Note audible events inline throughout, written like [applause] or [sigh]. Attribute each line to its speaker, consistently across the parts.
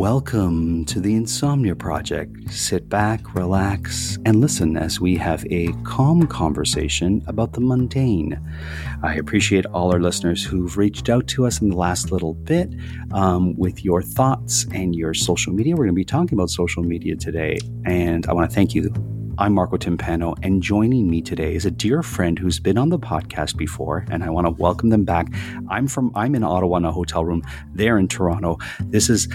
Speaker 1: Welcome to the Insomnia Project. Sit back, relax, and listen as we have a calm conversation about the mundane. I appreciate all our listeners who've reached out to us in the last little bit um, with your thoughts and your social media. We're going to be talking about social media today, and I want to thank you. I'm Marco Timpano, and joining me today is a dear friend who's been on the podcast before, and I want to welcome them back. I'm from I'm in Ottawa in a hotel room. They're in Toronto. This is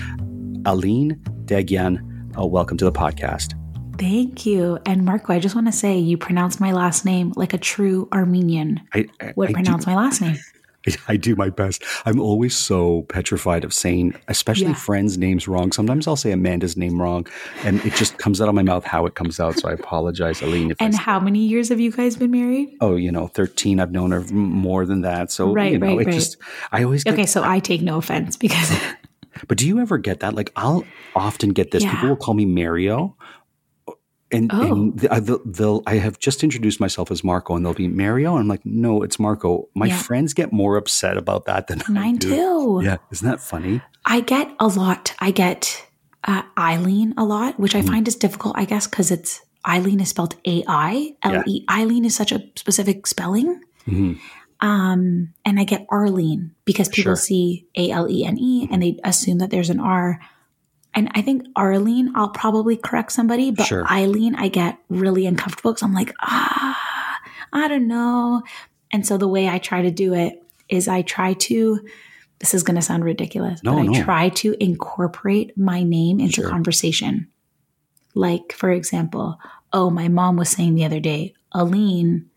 Speaker 1: Alene Degian. Uh, welcome to the podcast.
Speaker 2: Thank you. And Marco, I just want to say you pronounce my last name like a true Armenian
Speaker 1: I, I
Speaker 2: would
Speaker 1: I
Speaker 2: pronounce
Speaker 1: do,
Speaker 2: my last name. [laughs]
Speaker 1: I do my best. I'm always so petrified of saying, especially
Speaker 2: Yeah.
Speaker 1: friends' names wrong. Sometimes I'll say Amanda's name wrong, and it just comes out of my mouth how it comes out. So I apologize, Alene. If
Speaker 2: And how many years have you guys been married?
Speaker 1: oh, you know, 13. I've known her more than that. So
Speaker 2: Right,
Speaker 1: you know,
Speaker 2: right,
Speaker 1: it
Speaker 2: right.
Speaker 1: just I always get
Speaker 2: Okay, so I take no offense because [laughs]
Speaker 1: But do you ever get that? Like, I'll often get this.
Speaker 2: Yeah.
Speaker 1: People will call me Mario, and,
Speaker 2: Oh.
Speaker 1: and they'll, they'll. I have just introduced myself as Marco, and they'll be Mario. And I'm like, no, it's Marco. My
Speaker 2: Yeah.
Speaker 1: friends get more upset about that than I
Speaker 2: mine
Speaker 1: do.
Speaker 2: too.
Speaker 1: Yeah, isn't that funny?
Speaker 2: I get a lot. I get uh, Eileen a lot, which I
Speaker 1: Mm.
Speaker 2: find is difficult, I guess, because it's Eileen is spelled A I L E. Eileen is such a specific spelling.
Speaker 1: Mhm.
Speaker 2: Um, and I get Arlene because people
Speaker 1: Sure.
Speaker 2: see A L E N E and they assume that there's an R. And I think Arlene, I'll probably correct somebody, but
Speaker 1: Sure.
Speaker 2: Eileen, I get really uncomfortable because I'm like, ah, I don't know. And so the way I try to do it is I try to, this is going to sound ridiculous,
Speaker 1: No,
Speaker 2: but I
Speaker 1: no.
Speaker 2: try to incorporate my name into
Speaker 1: Sure.
Speaker 2: conversation. Like, for example, oh, my mom was saying the other day, Alene,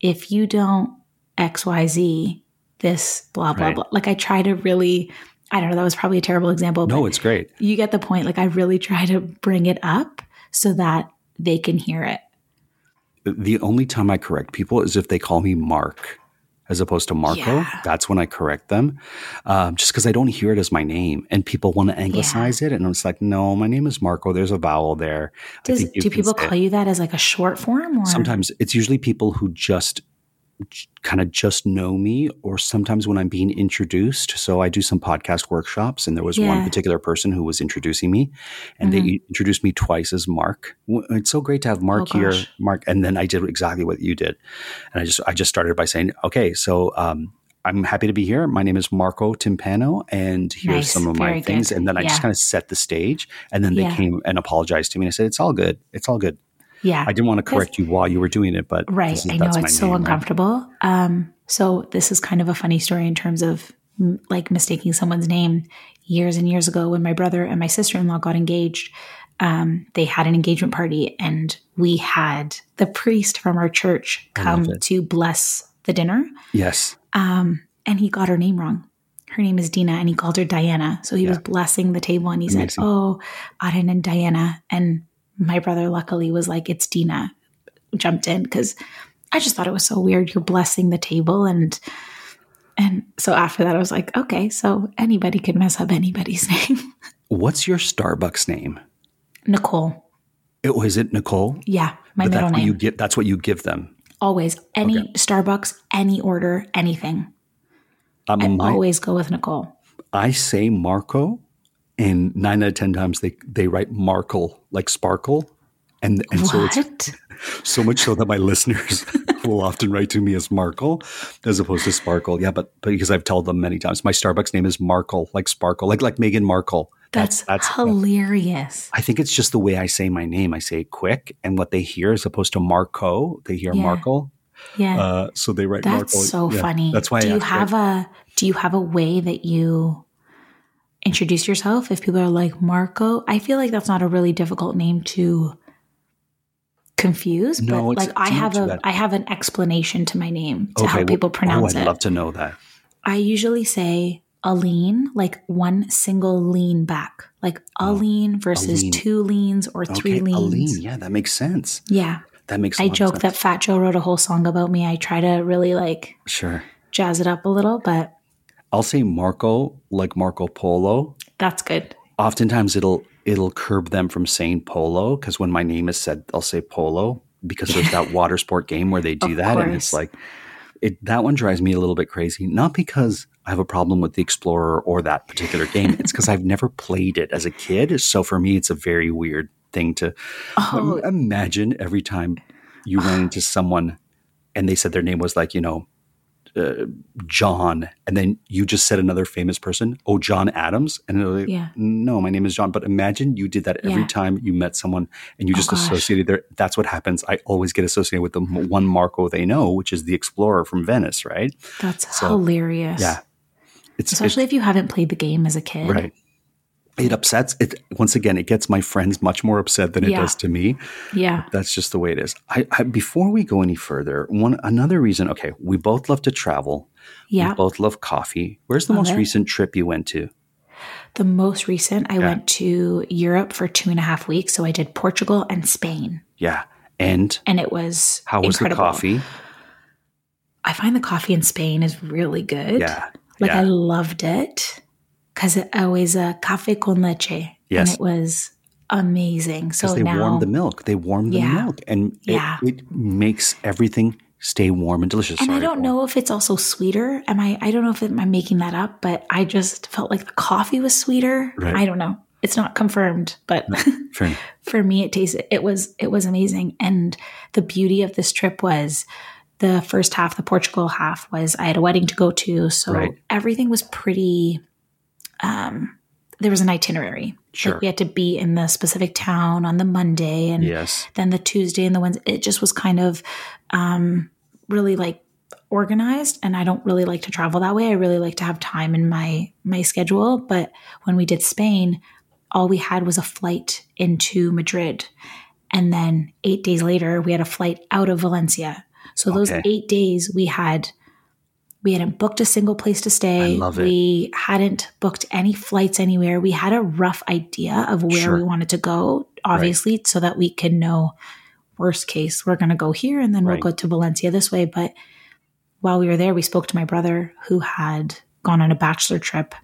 Speaker 2: if you don't XYZ, this blah, blah,
Speaker 1: Right.
Speaker 2: blah. Like, I try to really, I don't know, that was probably a terrible example.
Speaker 1: No, it's great.
Speaker 2: you get the point. Like, I really try to bring it up so that they can hear it.
Speaker 1: The only time I correct people is if they call me Mark as opposed to Marco.
Speaker 2: Yeah.
Speaker 1: That's when I correct them, um, just because I don't hear it as my name, and people want to anglicize it, and I'm just like, no, my name is Marco. There's a vowel there.
Speaker 2: Does, do people
Speaker 1: say it.
Speaker 2: call you that as like a short form or
Speaker 1: sometimes it's usually people who just kind of just know me or sometimes when i'm being introduced so i do some podcast workshops and there was one particular person who was introducing me and they introduced me twice as mark it's so great to have mark
Speaker 2: Mm-hmm. Oh,
Speaker 1: here mark and then i did exactly what you did and i just i just started by saying okay so um I'm happy to be here. My name is Marco Timpano, and here's
Speaker 2: Nice.
Speaker 1: some of my
Speaker 2: Very
Speaker 1: things. And then I just kind of set the stage, and then they
Speaker 2: Yeah.
Speaker 1: came and apologized to me. And I said, "It's all good. It's all good."
Speaker 2: Yeah.
Speaker 1: I didn't want to correct you while you were doing it, but
Speaker 2: Right.
Speaker 1: is-
Speaker 2: I know it's so
Speaker 1: name, right?
Speaker 2: uncomfortable. Um, so this is kind of a funny story in terms of m- like mistaking someone's name. Years and years ago, when my brother and my sister in law got engaged, um, they had an engagement party, and we had the priest from our church come to bless the dinner.
Speaker 1: Yes.
Speaker 2: Um, and he got her name wrong. Her name is Dina, and he called her Diana. So he was blessing the table, and he
Speaker 1: Amazing.
Speaker 2: said, "Oh, Aaron and Diana." And my brother, luckily, was like, "It's Dina." Jumped in because I just thought it was so weird. You're blessing the table, and and so after that, I was like, "Okay, so anybody could mess up anybody's [laughs] name."
Speaker 1: What's your Starbucks name?
Speaker 2: Nicole,
Speaker 1: Oh, is it Nicole?
Speaker 2: yeah, my
Speaker 1: But
Speaker 2: middle
Speaker 1: that's what you
Speaker 2: name.
Speaker 1: give. That's what you give them.
Speaker 2: Always, any
Speaker 1: Okay.
Speaker 2: Starbucks, any order, anything.
Speaker 1: Um,
Speaker 2: I
Speaker 1: my-
Speaker 2: always go with Nicole.
Speaker 1: I say Marco, and nine out of ten times they they write Markle like sparkle. And and so it's [laughs] so much so that my listeners [laughs] will often write to me as Markle as opposed to Sparkle. Yeah, but, but because I've told them many times, my Starbucks name is Markle, like Sparkle, like like Meghan Markle.
Speaker 2: That's, that's hilarious.
Speaker 1: I think it's just the way I say my name. I say it quick, and what they hear as opposed to Marco, they hear
Speaker 2: Yeah.
Speaker 1: Markle.
Speaker 2: yeah.
Speaker 1: Uh, so they write
Speaker 2: That's
Speaker 1: Markle.
Speaker 2: so
Speaker 1: Yeah,
Speaker 2: funny.
Speaker 1: That's why
Speaker 2: do
Speaker 1: I
Speaker 2: you have
Speaker 1: right?
Speaker 2: a do you have a way that you introduce yourself if people are like Marco? I feel like that's not a really difficult name to confuse,
Speaker 1: No,
Speaker 2: but like I have a. I have an explanation to my name to how
Speaker 1: well-
Speaker 2: people pronounce
Speaker 1: oh, I'd
Speaker 2: it.
Speaker 1: love to know that.
Speaker 2: I usually say a lean, like one single lean back, like a oh, lean versus
Speaker 1: Oh, lean.
Speaker 2: two leans or three
Speaker 1: okay,
Speaker 2: leans.
Speaker 1: Alene. Yeah, that makes sense.
Speaker 2: Yeah.
Speaker 1: That makes. a
Speaker 2: I joke that Fat Joe wrote a whole song about me. I try to really like
Speaker 1: Sure.
Speaker 2: jazz it up a little, but
Speaker 1: I'll say Marco, like Marco Polo.
Speaker 2: that's good.
Speaker 1: Oftentimes, it'll it'll curb them from saying polo because when my name is said, I'll say polo because there's that [laughs] water sport game where they do
Speaker 2: Of
Speaker 1: that, and it's like it. That one drives me a little bit crazy. Not because I have a problem with the Explorer or that particular game. it's because I've never played it as a kid. So for me, it's a very weird thing to
Speaker 2: Oh,
Speaker 1: Im- imagine every time you ran into someone and they said their name was like you know uh, John, and then you just said another famous person, oh John Adams, and they're like,
Speaker 2: Yeah.
Speaker 1: no, my name is John. But imagine you did that every
Speaker 2: Yeah.
Speaker 1: time you met someone, and you
Speaker 2: Oh,
Speaker 1: just
Speaker 2: gosh.
Speaker 1: associated their. That's what happens. I always get associated with the one Marco they know, which is the explorer from Venice, right?
Speaker 2: that's
Speaker 1: So,
Speaker 2: hilarious.
Speaker 1: Yeah, it's
Speaker 2: Especially if you haven't played the game as a kid.
Speaker 1: Right. It upsets it once again. It gets my friends much more upset than it
Speaker 2: Yeah.
Speaker 1: does to me.
Speaker 2: Yeah.
Speaker 1: That's just the way it is. I, I before we go any further, one another reason. Okay, we both love to travel.
Speaker 2: Yeah.
Speaker 1: We both love coffee. Where's the
Speaker 2: Love
Speaker 1: most
Speaker 2: it.
Speaker 1: recent trip you went to?
Speaker 2: The most recent, I went to Europe for two and a half weeks. So I did Portugal and Spain.
Speaker 1: Yeah, and
Speaker 2: And it was
Speaker 1: how was
Speaker 2: incredible.
Speaker 1: the coffee?
Speaker 2: I find the coffee in Spain is really good.
Speaker 1: Yeah,
Speaker 2: Like
Speaker 1: yeah.
Speaker 2: I loved it because it was a uh, cafe con leche.
Speaker 1: Yes.
Speaker 2: And it was amazing. So
Speaker 1: they
Speaker 2: now
Speaker 1: warm the milk. They warm the
Speaker 2: Yeah.
Speaker 1: milk, and it,
Speaker 2: Yeah.
Speaker 1: it makes everything stay warm and delicious.
Speaker 2: And I don't
Speaker 1: Paul.
Speaker 2: know if it's also sweeter. Am I? I don't know if it, I'm making that up, but I just felt like the coffee was sweeter.
Speaker 1: Right.
Speaker 2: I don't know. It's not confirmed, but
Speaker 1: enough. [laughs]
Speaker 2: for me, it tasted. It was. It was amazing. And the beauty of this trip was the first half, the Portugal half was I had a wedding to go to, so
Speaker 1: Right.
Speaker 2: everything was pretty. Um, there was an itinerary.
Speaker 1: Sure.
Speaker 2: Like we had to be in the specific town on the Monday, and
Speaker 1: Yes.
Speaker 2: then the Tuesday and the Wednesday. It just was kind of um, really like organized, and I don't really like to travel that way. I really like to have time in my my schedule. But when we did Spain, all we had was a flight into Madrid, and then eight days later we had a flight out of Valencia. So those
Speaker 1: Okay.
Speaker 2: eight days we had. We hadn't booked a single place to stay.
Speaker 1: I love it.
Speaker 2: We hadn't booked any flights anywhere. We had a rough idea of where
Speaker 1: Sure.
Speaker 2: we wanted to go, obviously, so that we could know worst case, we're going to go here and then
Speaker 1: Right.
Speaker 2: we'll go to Valencia this way. But while we were there, we spoke to my brother who had gone on a bachelor trip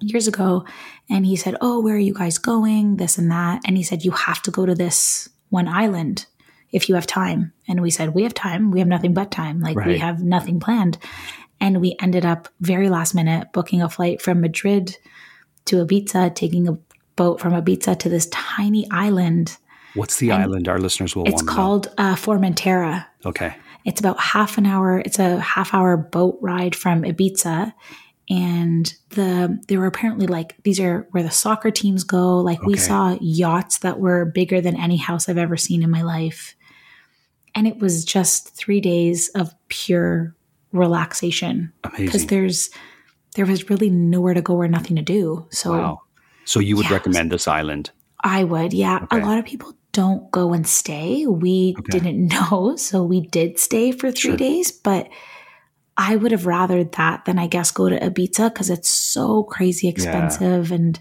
Speaker 2: years ago. And he said, Oh, where are you guys going? This and that. And he said, You have to go to this one island if you have time. And we said, We have time. We have nothing but time. Like, we have nothing planned. And we ended up very last minute booking a flight from Madrid to Ibiza, taking a boat from Ibiza to this tiny island.
Speaker 1: What's the island our listeners will
Speaker 2: It's called uh, Formentera.
Speaker 1: Okay.
Speaker 2: It's about half an hour. It's a half hour boat ride from Ibiza. And the there were apparently like these are where the soccer teams go. Like we saw yachts that were bigger than any house I've ever seen in my life. And it was just three days of pure relaxation. Because there's there was really nowhere to go or nothing to do. So
Speaker 1: Wow. So you would
Speaker 2: Yeah, it
Speaker 1: recommend this island?
Speaker 2: I would, yeah.
Speaker 1: Okay.
Speaker 2: A lot of people don't go and stay. We
Speaker 1: Okay.
Speaker 2: didn't [laughs] know, so we did stay for three
Speaker 1: Sure.
Speaker 2: days, but I would have rathered that than I guess go to Ibiza because it's so crazy expensive and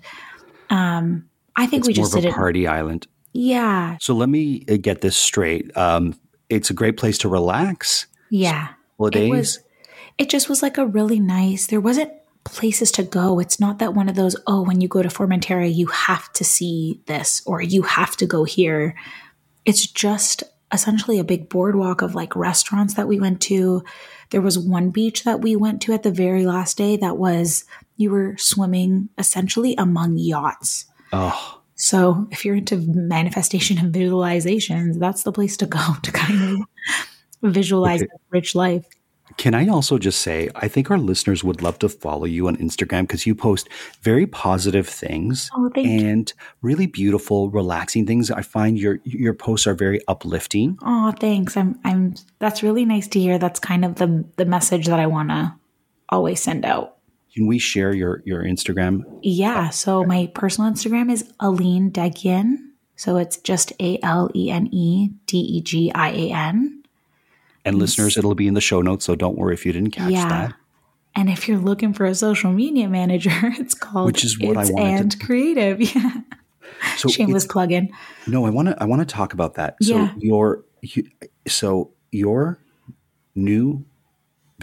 Speaker 2: um I think
Speaker 1: It's
Speaker 2: we
Speaker 1: more
Speaker 2: just
Speaker 1: of a party island.
Speaker 2: Yeah.
Speaker 1: So let me uh, get this straight. Um, it's a great place to relax.
Speaker 2: Yeah.
Speaker 1: Holidays.
Speaker 2: It was it just was like a really nice there wasn't places to go. It's not that one of those, oh, when you go to Formentera, you have to see this or you have to go here. It's just essentially a big boardwalk of like restaurants that we went to. There was one beach that we went to at the very last day that was you were swimming essentially among yachts.
Speaker 1: oh,
Speaker 2: So if you're into manifestation and visualizations, that's the place to go [laughs] to kind of visualize
Speaker 1: Okay.
Speaker 2: a rich life.
Speaker 1: Can I also just say, I think our listeners would love to follow you on Instagram because you post very positive things
Speaker 2: Oh, thank you.
Speaker 1: and really beautiful, relaxing things. I find your your posts are very uplifting.
Speaker 2: Oh, thanks. I'm I'm that's really nice to hear. That's kind of the the message that I want to always send out.
Speaker 1: Can we share your your Instagram?
Speaker 2: Yeah. Oh, so my personal Instagram is Alene Degian. So it's just A L E N E D E G I A N.
Speaker 1: And listeners, it'll be in the show notes, so don't worry if you didn't catch
Speaker 2: Yeah.
Speaker 1: that.
Speaker 2: And if you're looking for a social media manager, [laughs] it's called
Speaker 1: Which is what I
Speaker 2: It's
Speaker 1: wanted to-
Speaker 2: and Creative. [laughs] Yeah.
Speaker 1: So
Speaker 2: Shameless plug-in.
Speaker 1: No, I want to I want to talk about that. So
Speaker 2: Yeah.
Speaker 1: your you, so your new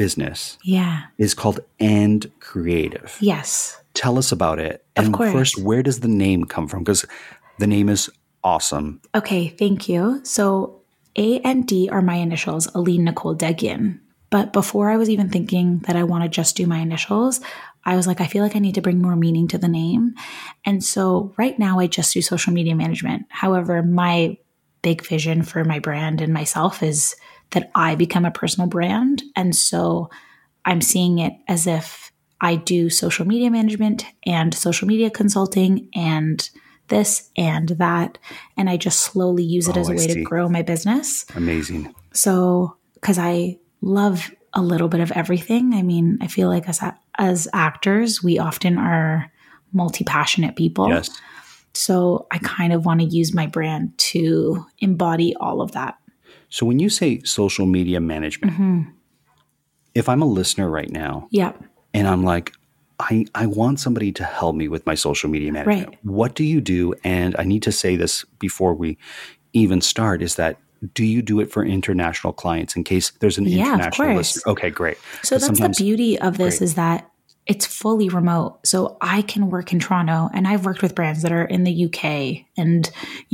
Speaker 1: business
Speaker 2: Yeah.
Speaker 1: is called And Creative.
Speaker 2: Yes.
Speaker 1: Tell us about it.
Speaker 2: Of
Speaker 1: and
Speaker 2: course.
Speaker 1: first, where does the name come from? Because the name is awesome.
Speaker 2: Okay, thank you. So A and D are my initials, Alene Nicole Degian. But before I was even thinking that I want to just do my initials, I was like, I feel like I need to bring more meaning to the name. And so right now I just do social media management. However, my big vision for my brand and myself is that I become a personal brand. And so I'm seeing it as if I do social media management and social media consulting and this and that. And I just slowly use it
Speaker 1: Oh,
Speaker 2: as a
Speaker 1: I
Speaker 2: way
Speaker 1: see.
Speaker 2: to grow my business.
Speaker 1: Amazing.
Speaker 2: So, because I love a little bit of everything. I mean, I feel like as as actors, we often are multi passionate people.
Speaker 1: Yes.
Speaker 2: So I kind of want to use my brand to embody all of that.
Speaker 1: So when you say social media management,
Speaker 2: Mm-hmm.
Speaker 1: if I'm a listener right now
Speaker 2: Yep.
Speaker 1: and I'm like, I, I want somebody to help me with my social media management.
Speaker 2: Right.
Speaker 1: What do you do? And I need to say this before we even start is that do you do it for international clients in case there's an
Speaker 2: Yeah, of
Speaker 1: international
Speaker 2: course.
Speaker 1: listener? Okay, great.
Speaker 2: So that's the beauty of this
Speaker 1: Great.
Speaker 2: is that it's fully remote. So I can work in Toronto and I've worked with brands that are in the UK and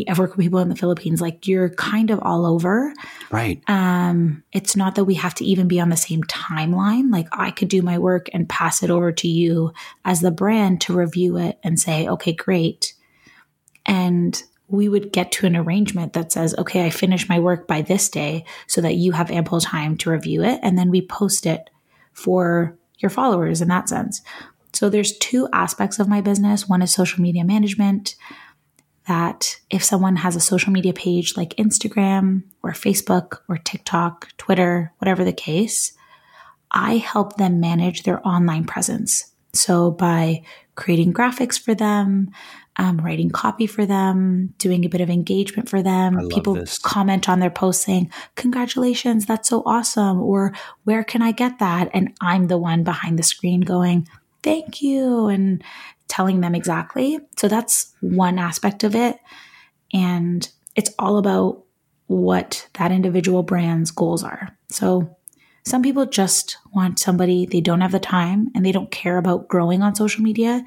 Speaker 2: I've worked with people in the Philippines. Like you're kind of all over.
Speaker 1: Right.
Speaker 2: Um, it's not that we have to even be on the same timeline. Like I could do my work and pass it over to you as the brand to review it and say, okay, great. And we would get to an arrangement that says, okay, I finish my work by this day so that you have ample time to review it. And then we post it for your followers in that sense. So there's two aspects of my business. One is social media management that if someone has a social media page like Instagram or Facebook or TikTok, Twitter, whatever the case, I help them manage their online presence. So by creating graphics for them, um, writing copy for them, doing a bit of engagement for them. People
Speaker 1: this.
Speaker 2: comment on their posts saying, Congratulations, that's so awesome. Or where can I get that? And I'm the one behind the screen going, Thank you. And telling them exactly. So that's one aspect of it. And it's all about what that individual brand's goals are. So some people just want somebody, they don't have the time and they don't care about growing on social media.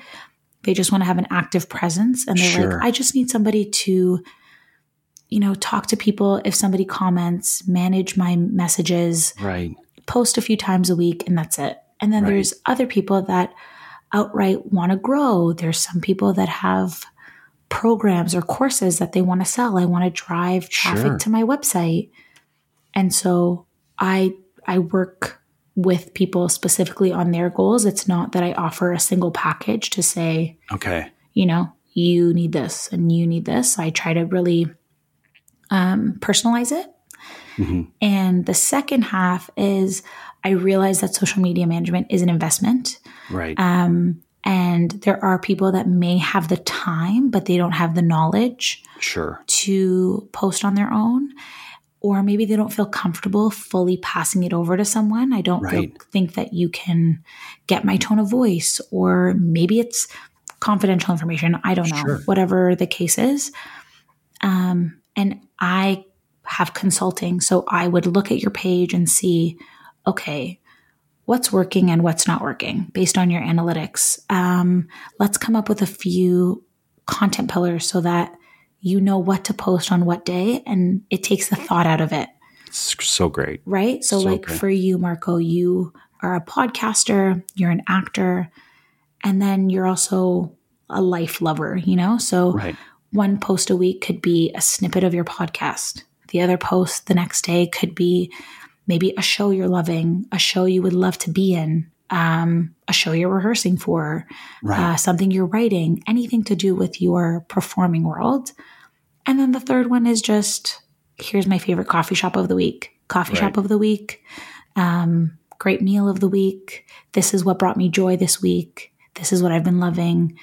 Speaker 2: They just want to have an active presence. And they're
Speaker 1: Sure.
Speaker 2: like, I just need somebody to, you know, talk to people if somebody comments, manage my messages,
Speaker 1: Right.
Speaker 2: post a few times a week, and that's it. And then
Speaker 1: Right.
Speaker 2: there's other people that outright want to grow. There's some people that have programs or courses that they want to sell. I want to drive traffic
Speaker 1: Sure.
Speaker 2: to my website. And so I I work with people specifically on their goals. It's not that I offer a single package to say,
Speaker 1: Okay.
Speaker 2: you know, you need this and you need this. I try to really um, personalize it.
Speaker 1: hmm
Speaker 2: And the second half is I realize that social media management is an investment.
Speaker 1: Right.
Speaker 2: Um, and there are people that may have the time, but they don't have the knowledge
Speaker 1: sure.
Speaker 2: to post on their own. Or maybe they don't feel comfortable fully passing it over to someone. I don't feel- think that you can get my tone of voice, or maybe it's confidential information. I don't know.
Speaker 1: Sure.
Speaker 2: Whatever the case is. Um, and I have consulting. So I would look at your page and see, okay, what's working and what's not working based on your analytics. Um, let's come up with a few content pillars so that you know what to post on what day and it takes the thought out of it,
Speaker 1: It's so great.
Speaker 2: right? So,
Speaker 1: So
Speaker 2: like
Speaker 1: good.
Speaker 2: for you, Marco, you are a podcaster, you're an actor, and then you're also a life lover, you know? So,
Speaker 1: Right.
Speaker 2: one post a week could be a snippet of your podcast. The other post the next day could be maybe a show you're loving, a show you would love to be in, um, a show you're rehearsing for,
Speaker 1: Right.
Speaker 2: uh, something you're writing, anything to do with your performing world. And then the third one is just here's my favorite coffee shop of the week, coffee
Speaker 1: Right.
Speaker 2: shop of the week, um, great meal of the week. This is what brought me joy this week. This is what I've been loving.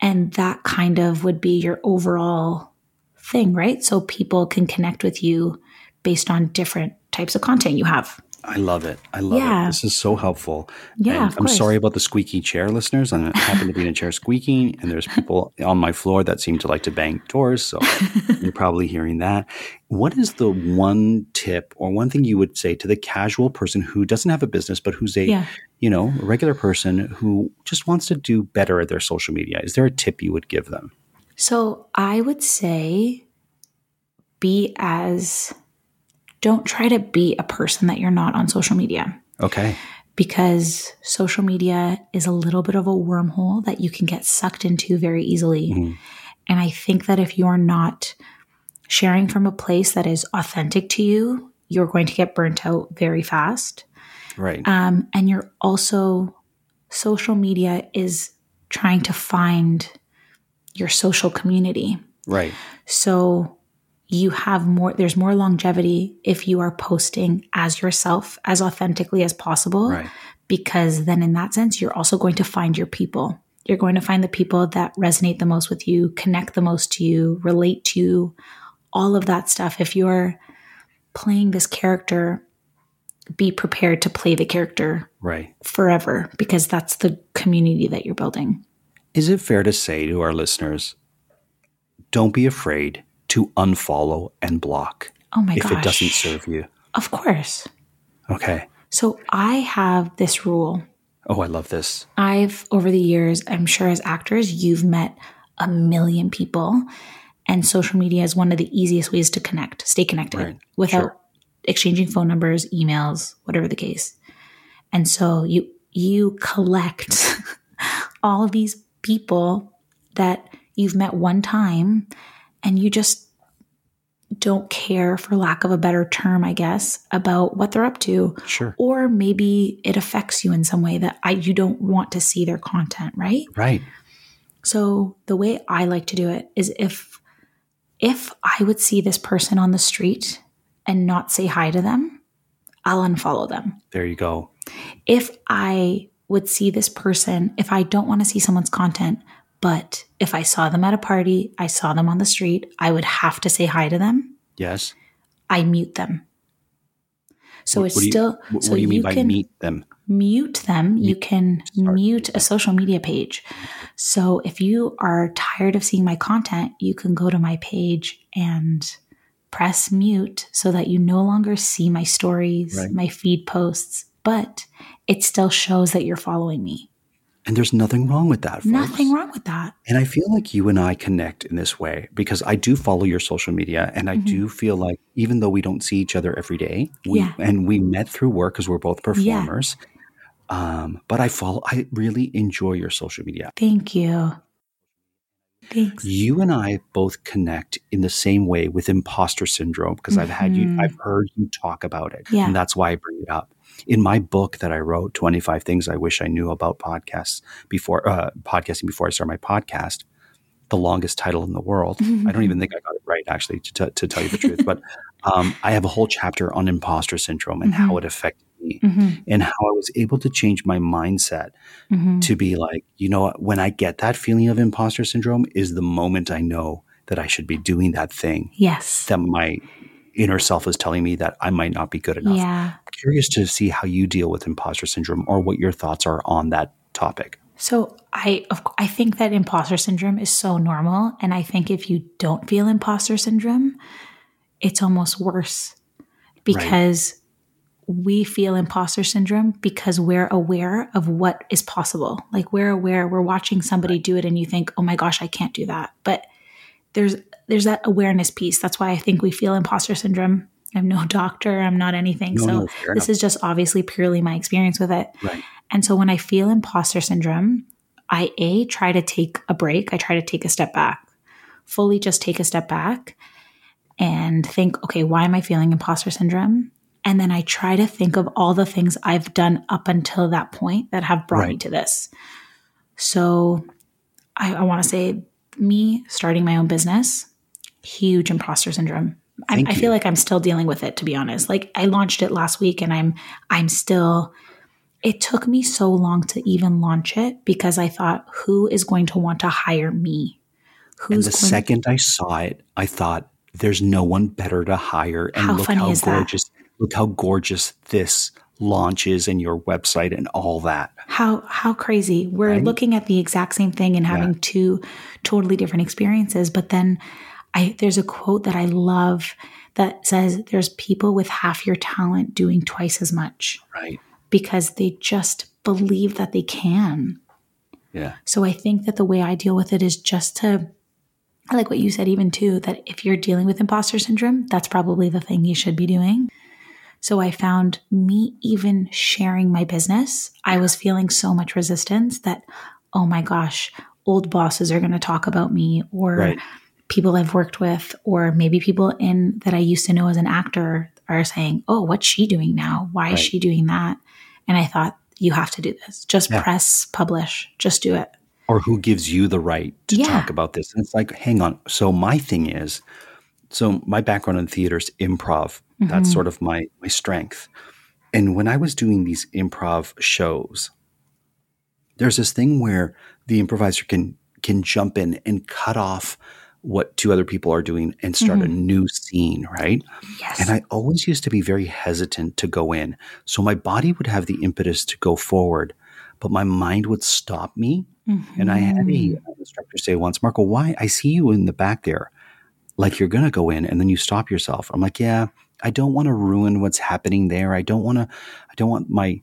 Speaker 2: And that kind of would be your overall thing, right? So people can connect with you based on different types of content you have.
Speaker 1: I love it. I love
Speaker 2: Yeah.
Speaker 1: it. This is so helpful.
Speaker 2: Yeah,
Speaker 1: I'm
Speaker 2: course.
Speaker 1: sorry about the squeaky chair, listeners. I happen to be in a chair squeaking, and there's people on my floor that seem to like to bang doors. So [laughs] you're probably hearing that. What is the one tip or one thing you would say to the casual person who doesn't have a business, but who's a
Speaker 2: Yeah.
Speaker 1: you know a regular person who just wants to do better at their social media? Is there a tip you would give them?
Speaker 2: So I would say be as, don't try to be a person that you're not on social media
Speaker 1: Okay.
Speaker 2: because social media is a little bit of a wormhole that you can get sucked into very easily.
Speaker 1: Mhm.
Speaker 2: And I think that if you're not sharing from a place that is authentic to you, you're going to get burnt out very fast.
Speaker 1: Right.
Speaker 2: Um, and you're also, social media is trying to find your social community.
Speaker 1: right.
Speaker 2: So you have more, there's more longevity if you are posting as yourself, as authentically as possible.
Speaker 1: Right.
Speaker 2: Because then, in that sense, you're also going to find your people. You're going to find the people that resonate the most with you, connect the most to you, relate to you, all of that stuff. If you're playing this character, be prepared to play the character
Speaker 1: Right.
Speaker 2: forever because that's the community that you're building.
Speaker 1: Is it fair to say to our listeners, don't be afraid to unfollow and block
Speaker 2: Oh my god.
Speaker 1: if
Speaker 2: gosh.
Speaker 1: it doesn't serve you?
Speaker 2: Of course.
Speaker 1: Okay.
Speaker 2: So I have this rule.
Speaker 1: Oh, I love this.
Speaker 2: I've, over the years, I'm sure as actors, you've met a million people, and social media is one of the easiest ways to connect, stay connected
Speaker 1: Right.
Speaker 2: without
Speaker 1: Sure.
Speaker 2: exchanging phone numbers, emails, whatever the case. And so you you collect [laughs] all these people that you've met one time and you just don't care for lack of a better term i guess about what they're up to
Speaker 1: Sure.
Speaker 2: or maybe it affects you in some way that I you don't want to see their content, right?
Speaker 1: Right.
Speaker 2: So the way I like to do it is if if I would see this person on the street and not say hi to them, I'll unfollow them.
Speaker 1: There you go.
Speaker 2: If I would see this person, if I don't want to see someone's content, but if I saw them at a party, I saw them on the street, I would have to say hi to them,
Speaker 1: Yes.
Speaker 2: I mute them. So
Speaker 1: What-
Speaker 2: it's
Speaker 1: what you-
Speaker 2: still
Speaker 1: What,
Speaker 2: so
Speaker 1: what do you mean by
Speaker 2: can,
Speaker 1: meet them?
Speaker 2: mute them, you can
Speaker 1: Sorry.
Speaker 2: mute a social media page. So if you are tired of seeing my content, you can go to my page and press mute so that you no longer see my stories,
Speaker 1: Right.
Speaker 2: my feed posts, but it still shows that you're following me.
Speaker 1: And there's nothing wrong with that. Folks.
Speaker 2: Nothing wrong with that.
Speaker 1: And I feel like you and I connect in this way because I do follow your social media and I do feel like even though we don't see each other every day, we,
Speaker 2: Mm-hmm. Yeah.
Speaker 1: and we met through work because we're both performers. Um, but I follow, I really enjoy your social media.
Speaker 2: Thank you. Thanks.
Speaker 1: You and I both connect in the same way with imposter syndrome because I've had you,
Speaker 2: Mhm.
Speaker 1: I've heard you talk about it.
Speaker 2: Yeah.
Speaker 1: And that's why I bring it up. In my book that I wrote, 25 Things I Wish I Knew About Podcasts Before, uh, podcasting before I start my podcast, the longest title in the world. I don't even [laughs] think I got it right, actually, to, t- to tell you the truth. But um, I have a whole chapter on imposter syndrome and how it affected me
Speaker 2: Mhm,
Speaker 1: and how I was able to change my mindset
Speaker 2: mhm.
Speaker 1: to be like, you know, when I get that feeling of imposter syndrome is the moment I know that I should be doing that thing
Speaker 2: Yes.
Speaker 1: that my inner self is telling me that I might not be good enough.
Speaker 2: Yeah.
Speaker 1: Curious to see how you deal with imposter syndrome or what your thoughts are on that topic.
Speaker 2: So I of, I think that imposter syndrome is so normal, and I think if you don't feel imposter syndrome, it's almost worse because we feel imposter syndrome because we're aware of what is possible. Like we're aware, we're watching somebody do it, and you think, "Oh my gosh, I can't do that." But there's there's that awareness piece. That's why I think we feel imposter syndrome. I'm no [laughs] doctor. I'm not anything.
Speaker 1: No,
Speaker 2: so
Speaker 1: no,
Speaker 2: this
Speaker 1: enough.
Speaker 2: is just obviously purely my experience with it.
Speaker 1: Right.
Speaker 2: And so when I feel imposter syndrome, I A, try to take a break. I try to take a step back. fully just take a step back and think, okay, why am I feeling imposter syndrome? And then I try to think of all the things I've done up until that point that have brought right. me to this. So I, I want to say, me starting my own business, huge imposter syndrome. I, I feel like I'm still dealing with it, to be honest. Like I launched it last week, and I'm I'm still. It took me so long to even launch it because I thought, who is going to want to hire me?
Speaker 1: Who's and the second to- I saw it, I thought, there's no one better to hire. And
Speaker 2: how
Speaker 1: look
Speaker 2: funny
Speaker 1: how
Speaker 2: is
Speaker 1: gorgeous,
Speaker 2: that?
Speaker 1: look how gorgeous this launches and your website and all that.
Speaker 2: How how crazy. We're right? looking at the exact same thing and having yeah. two totally different experiences, but then I there's a quote that I love that says there's people with half your talent doing twice as much.
Speaker 1: Right.
Speaker 2: Because they just believe that they can.
Speaker 1: Yeah.
Speaker 2: So I think that the way I deal with it is just to I like what you said, even too, that if you're dealing with imposter syndrome, that's probably the thing you should be doing. So I found me even sharing my business, I was feeling so much resistance that, oh my gosh, old bosses are going to talk about me or right. People I've worked with, or maybe people in that I used to know as an actor are saying, oh, what's she doing now? Why right. is she doing that? And I thought, you have to do this. Just yeah. press publish. Just do it
Speaker 1: or who gives you the right to yeah. talk about this? And it's like, hang on. So my thing is, so my background in theater is improv. Mm-hmm. That's sort of my my strength. And when I was doing these improv shows, there's this thing where the improviser can can jump in and cut off what two other people are doing and start mm-hmm. a new scene, right?
Speaker 2: Yes.
Speaker 1: And I always used to be very hesitant to go in. So my body would have the impetus to go forward, but my mind would stop me Mm-hmm. And I had a mm-hmm. instructor say once, Marco, why? I see you in the back there, like you're going to go in and then you stop yourself. I'm like, yeah, I don't want to ruin what's happening there. I don't want to, I don't want my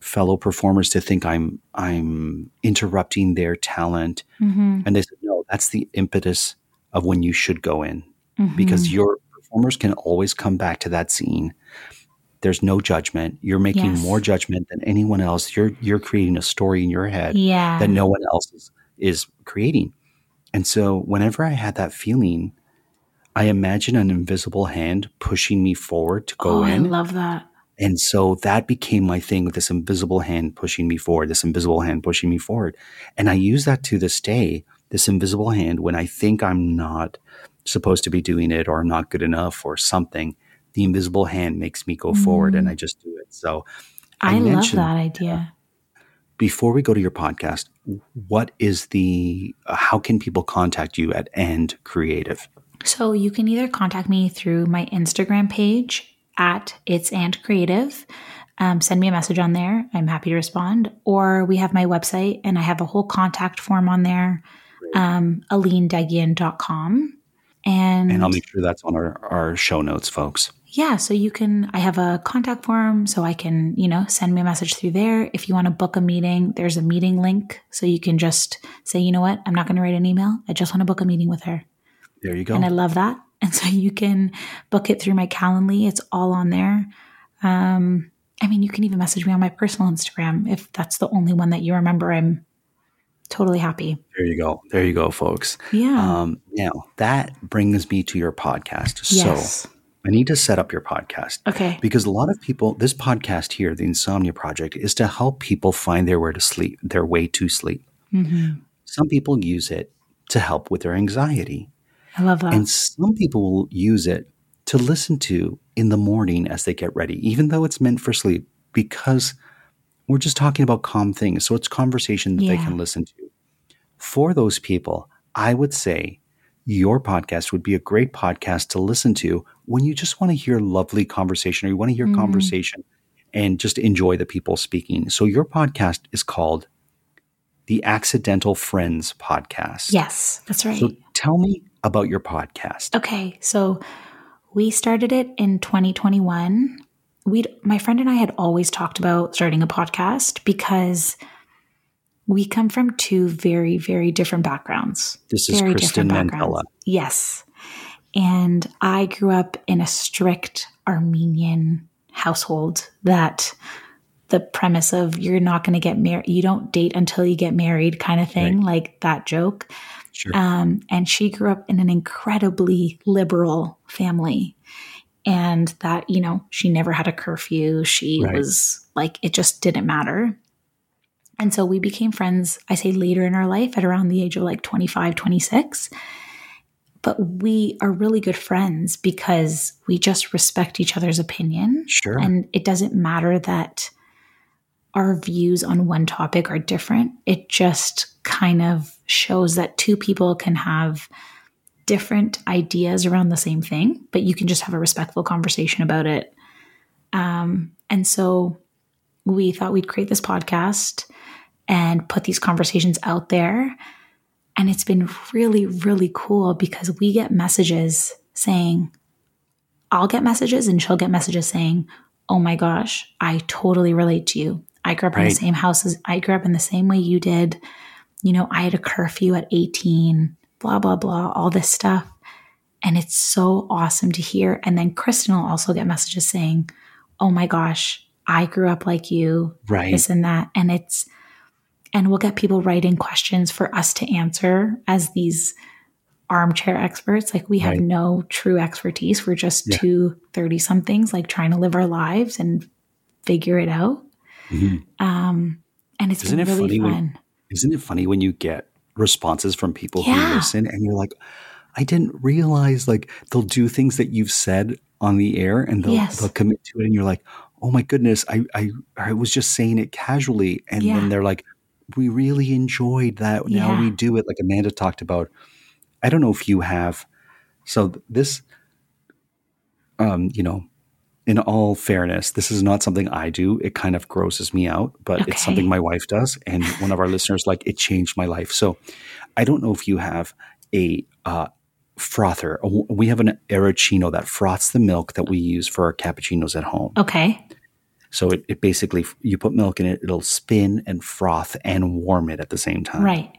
Speaker 1: fellow performers to think I'm, I'm interrupting their talent. Mm-hmm. And they said, no, that's the impetus of when you should go in mm-hmm. because your performers can always come back to that scene there's no judgment. You're making yes. more judgment than anyone else. You're you're creating a story in your head
Speaker 2: yeah.
Speaker 1: that no one else is, is creating. And so whenever I had that feeling, I imagine an invisible hand pushing me forward to go
Speaker 2: oh,
Speaker 1: in.
Speaker 2: I love that.
Speaker 1: And so that became my thing with this invisible hand pushing me forward, this invisible hand pushing me forward. And I use that to this day, this invisible hand, when I think I'm not supposed to be doing it or not good enough or something the invisible hand makes me go mm. forward and mm. I just do it. So
Speaker 2: I, I love that idea.
Speaker 1: before we go to your podcast, what is the, uh, how can people contact you at And Creative?
Speaker 2: So you can either contact me through my Instagram page at It's And Creative. Um, send me a message on there. I'm happy to respond. Or we have my website and I have a whole contact form on there, um, alenedegian.com. And,
Speaker 1: and I'll make sure that's on our, our show notes, folks.
Speaker 2: Yeah, so you can, I have a contact form, so I can, you know, send me a message through there. If you want to book a meeting, there's a meeting link. So you can just say, you know what, I'm not going to write an email. I just want to book a meeting with her.
Speaker 1: There you go.
Speaker 2: And I love that. [laughs] And so you can book it through my Calendly. It's all on there. Um, I mean, you can even message me on my personal Instagram if that's the only one that you remember. I'm totally happy.
Speaker 1: There you go. There you go, folks.
Speaker 2: Yeah.
Speaker 1: Um, now that brings me to your podcast.
Speaker 2: Yes.
Speaker 1: So I need to set up your podcast.
Speaker 2: Okay.
Speaker 1: Because a lot of people, this podcast here, the Insomnia Project, is to help people find their way to sleep, their way to sleep. Mm-hmm. Some people use it to help with their anxiety.
Speaker 2: I love that.
Speaker 1: And some people will use it to listen to in the morning as they get ready, even though it's meant for sleep, because we're just talking about calm things. So it's conversation that yeah. they can listen to. For those people, I would say your podcast would be a great podcast to listen to when you just want to hear lovely conversation or you want to hear mm-hmm. conversation and just enjoy the people speaking. So your podcast is called the Accidental Friends Podcast.
Speaker 2: Yes, that's right.
Speaker 1: So tell me about your podcast.
Speaker 2: Okay, so we started it in 2021. We my friend and I had always talked about starting a podcast because we come from two very, very different backgrounds.
Speaker 1: This is
Speaker 2: very
Speaker 1: Kristen Mandela.
Speaker 2: Yes. And I grew up in a strict Armenian household that the premise of you're not going to get married, you don't date until you get married kind of thing, right. like that joke.
Speaker 1: Sure.
Speaker 2: Um, and she grew up in an incredibly liberal family. And that, you know, she never had a curfew. She
Speaker 1: Right.
Speaker 2: was like, it just didn't matter. And so we became friends, I say later in our life at around the age of like 25, 26. But we are really good friends because we just respect each other's opinion.
Speaker 1: Sure.
Speaker 2: And it doesn't matter that our views on one topic are different. It just kind of shows that two people can have different ideas around the same thing, but you can just have a respectful conversation about it. Um, and so we thought we'd create this podcast and put these conversations out there. And it's been really, really cool because we get messages saying, I'll get messages and she'll get messages saying, Oh my gosh, I totally relate to you. I grew up in the same house as I grew up in the same way you did. You know, I had a curfew at 18, blah, blah, blah, all this stuff. And it's so awesome to hear. And then Kristen will also get messages saying, Oh my gosh, I grew up like you,
Speaker 1: Right.
Speaker 2: this and that. And it's, and we'll get people writing questions for us to answer as these armchair experts. Like we have
Speaker 1: Right.
Speaker 2: no true expertise. We're just
Speaker 1: Yeah.
Speaker 2: two 30 somethings, like trying to live our lives and figure it out.
Speaker 1: Mhm.
Speaker 2: Um, and it's
Speaker 1: Isn't
Speaker 2: been
Speaker 1: it
Speaker 2: really
Speaker 1: funny
Speaker 2: fun.
Speaker 1: Isn't it funny when you get responses from people
Speaker 2: Yeah.
Speaker 1: who listen and you're like, I didn't realize like they'll do things that you've said on the air and they'll
Speaker 2: Yes.
Speaker 1: they'll commit to it and you're like, oh my goodness, I I, I was just saying it casually. And
Speaker 2: Yeah.
Speaker 1: then they're like, we really enjoyed that. Now
Speaker 2: Yeah.
Speaker 1: we do it like Amanda talked about. I don't know if you have so this um, you know, in all fairness, this is not something I do. It kind of grosses me out, but
Speaker 2: Okay.
Speaker 1: it's something my wife does. And one of our listeners, like, it changed my life. So I don't know if you have a uh, frother. We have an Aeroccino that froths the milk that we use for our cappuccinos at home.
Speaker 2: Okay.
Speaker 1: So it, it basically, you put milk in it, it'll spin and froth and warm it at the same time.
Speaker 2: Right.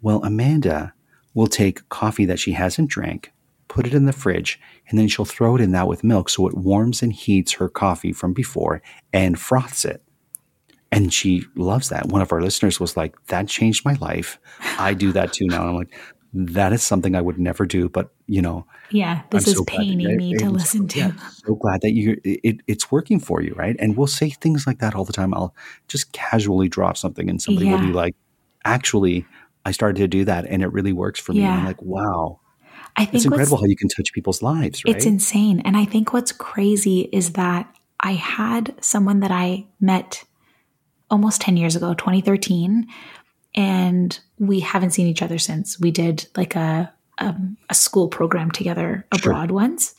Speaker 1: Well, Amanda will take coffee that she hasn't drank, put it in the fridge, and then she'll throw it in that with milk so it warms and heats her coffee from before and froths it. And she loves that. One of our listeners was like, That changed my life. I do that too now. And I'm like, That is something I would never do. But, you know,
Speaker 2: Yeah. This
Speaker 1: I'm
Speaker 2: is
Speaker 1: so that-
Speaker 2: paining me to listen
Speaker 1: so, yeah,
Speaker 2: to.
Speaker 1: so glad that you it, it's working for you, right? And we'll say things like that all the time. I'll just casually drop something, and somebody will be like, "Actually, I started to do that, and it really works for me." And I'm like, "Wow,
Speaker 2: I think
Speaker 1: it's incredible how you can touch people's lives, right?"
Speaker 2: It's insane. And I think what's crazy is that I had someone that I met almost 10 years ago, 2013, and we haven't seen each other since. We did like a um, a school program together
Speaker 1: Sure.
Speaker 2: abroad once.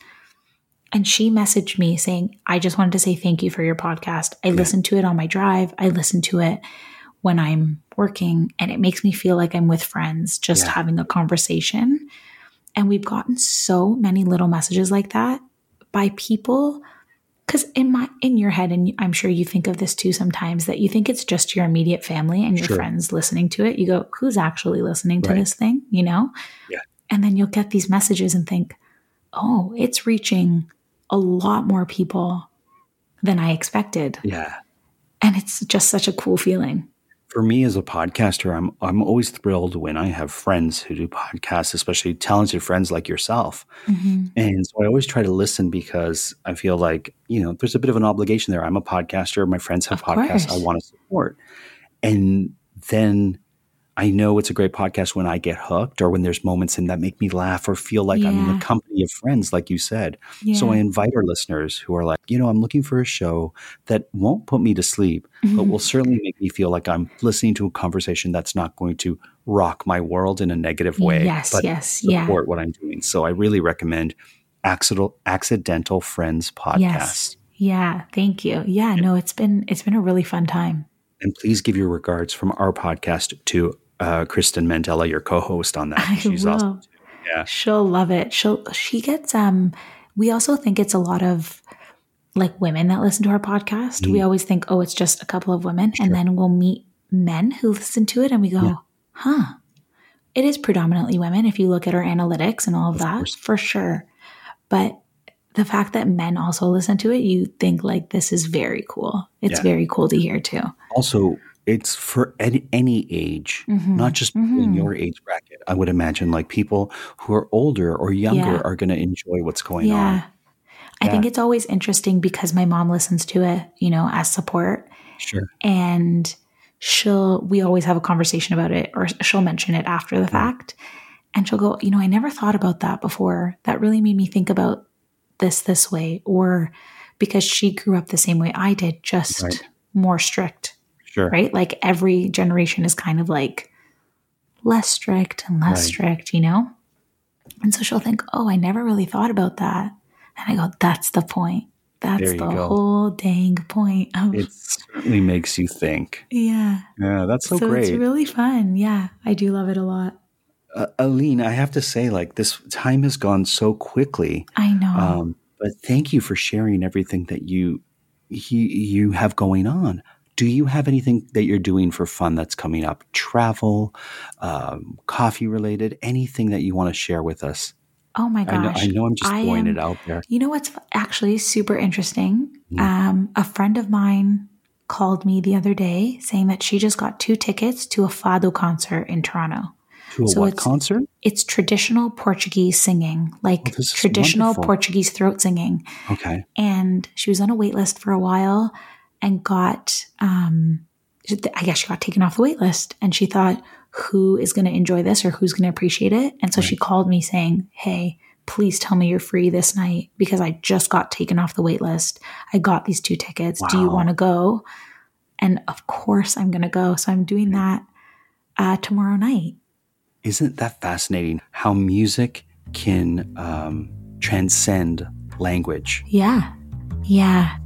Speaker 2: And she messaged me saying, I just wanted to say thank you for your podcast. I listen to it on my drive. I listen to it when I'm working, and it makes me feel like I'm with friends, just
Speaker 1: Yeah.
Speaker 2: having a conversation. And we've gotten so many little messages like that by people because in my in your head and i'm sure you think of this too sometimes that you think it's just your immediate family and your
Speaker 1: Sure.
Speaker 2: friends listening to it you go who's actually listening to
Speaker 1: Right.
Speaker 2: this thing you know
Speaker 1: Yeah.
Speaker 2: and then you'll get these messages and think oh it's reaching a lot more people than i expected
Speaker 1: yeah.
Speaker 2: and it's just such a cool feeling
Speaker 1: For me as a podcaster, I'm I'm always thrilled when I have friends who do podcasts, especially talented friends like yourself. Mm-hmm. And so I always try to listen because I feel like, you know, there's a bit of an obligation there. I'm a podcaster. My friends have
Speaker 2: Of
Speaker 1: podcasts
Speaker 2: course.
Speaker 1: I want to support. And then I know it's a great podcast when I get hooked or when there's moments in that make me laugh or feel like I'm in the company of friends, like you said. So I invite our listeners who are like, you know, I'm looking for a show that won't put me to sleep,
Speaker 2: Mm-hmm.
Speaker 1: but will certainly make me feel like I'm listening to a conversation that's not going to rock my world in a negative way.
Speaker 2: Yes,
Speaker 1: but
Speaker 2: yes, yeah.
Speaker 1: support what I'm doing. So I really recommend Accidental Accidental Friends podcast.
Speaker 2: yes yeah thank you yeah no it's been it's been a really fun time
Speaker 1: And please give your regards from our podcast to uh, Kristen Mandela, your co-host on that.
Speaker 2: I
Speaker 1: She's
Speaker 2: will.
Speaker 1: awesome. too. Yeah.
Speaker 2: She'll love it. She'll she gets um we also think it's a lot of like women that listen to our podcast.
Speaker 1: Mm-hmm.
Speaker 2: We always think, oh, it's just a couple of women. And then we'll meet men who listen to it and we go, huh. It is predominantly women if you look at our analytics and all of, that,
Speaker 1: course.
Speaker 2: for sure. But the fact that men also listen to it, you think like this is very cool. It's
Speaker 1: Yeah.
Speaker 2: very cool to hear too.
Speaker 1: Also, it's for any, any age,
Speaker 2: Mm-hmm.
Speaker 1: not just people in your age bracket. I would imagine like people who are older or younger
Speaker 2: Yeah.
Speaker 1: are going to enjoy what's going
Speaker 2: yeah.
Speaker 1: on. Yeah.
Speaker 2: I think it's always interesting because my mom listens to it, you know, as support.
Speaker 1: Sure.
Speaker 2: and she'll we always have a conversation about it or she'll mention it after the fact and she'll go you know i never thought about that before that really made me think about this this way or because she grew up the same way i did just
Speaker 1: Right.
Speaker 2: more strict
Speaker 1: Sure.
Speaker 2: right like every generation is kind of like less strict and less
Speaker 1: Right.
Speaker 2: strict you know and so she'll think oh i never really thought about that and i go that's the point that's the
Speaker 1: go.
Speaker 2: whole dang point of
Speaker 1: It certainly makes you think.
Speaker 2: yeah
Speaker 1: Yeah, that's so,
Speaker 2: so
Speaker 1: great.
Speaker 2: it's really fun. Yeah, I do love it a lot.
Speaker 1: uh, Alene, I have to say, like, this time has gone so quickly.
Speaker 2: I know.
Speaker 1: Um, but thank you for sharing everything that you, you you have going on. Do you have anything that you're doing for fun that's coming up? Travel, um, coffee related, anything that you want to share with us?
Speaker 2: oh my
Speaker 1: I know,
Speaker 2: gosh.
Speaker 1: I know I'm just
Speaker 2: I
Speaker 1: throwing
Speaker 2: am-
Speaker 1: it out there.
Speaker 2: You know what's actually super interesting?
Speaker 1: Mm.
Speaker 2: Um, a friend of mine called me the other day saying that she just got two tickets to a Fado concert in Toronto.
Speaker 1: To a
Speaker 2: so
Speaker 1: what
Speaker 2: it's-
Speaker 1: concert?
Speaker 2: It's traditional Portuguese singing, like
Speaker 1: Oh,
Speaker 2: traditional. Portuguese throat singing.
Speaker 1: Okay.
Speaker 2: and she was on a wait list for a while and got um i guess she got taken off the wait list and she thought who is going to enjoy this or who's going to appreciate it? And so she called me saying hey please tell me you're free this night because i just got taken off the wait list. I got these two tickets. Do you want to go? And of course i'm going to go. So i'm doing that uh, tomorrow night.
Speaker 1: Isn't that fascinating how music can um, transcend language?
Speaker 2: yeah. Yeah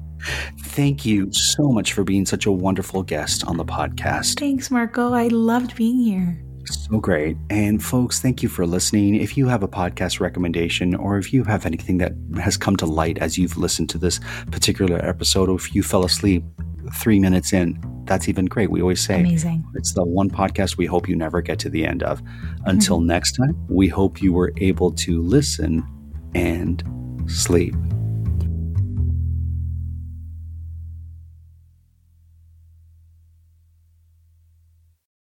Speaker 1: Thank you so much for being such a wonderful guest on the podcast.
Speaker 2: thanks marco i loved being here
Speaker 1: So great. And folks, thank you for listening. If you have a podcast recommendation or if you have anything that has come to light as you've listened to this particular episode, or if you fell asleep three minutes in, that's even great. We always say
Speaker 2: amazing
Speaker 1: it's the one podcast we hope you never get to the end of. Until mm-hmm. next time, we hope you were able to listen and sleep.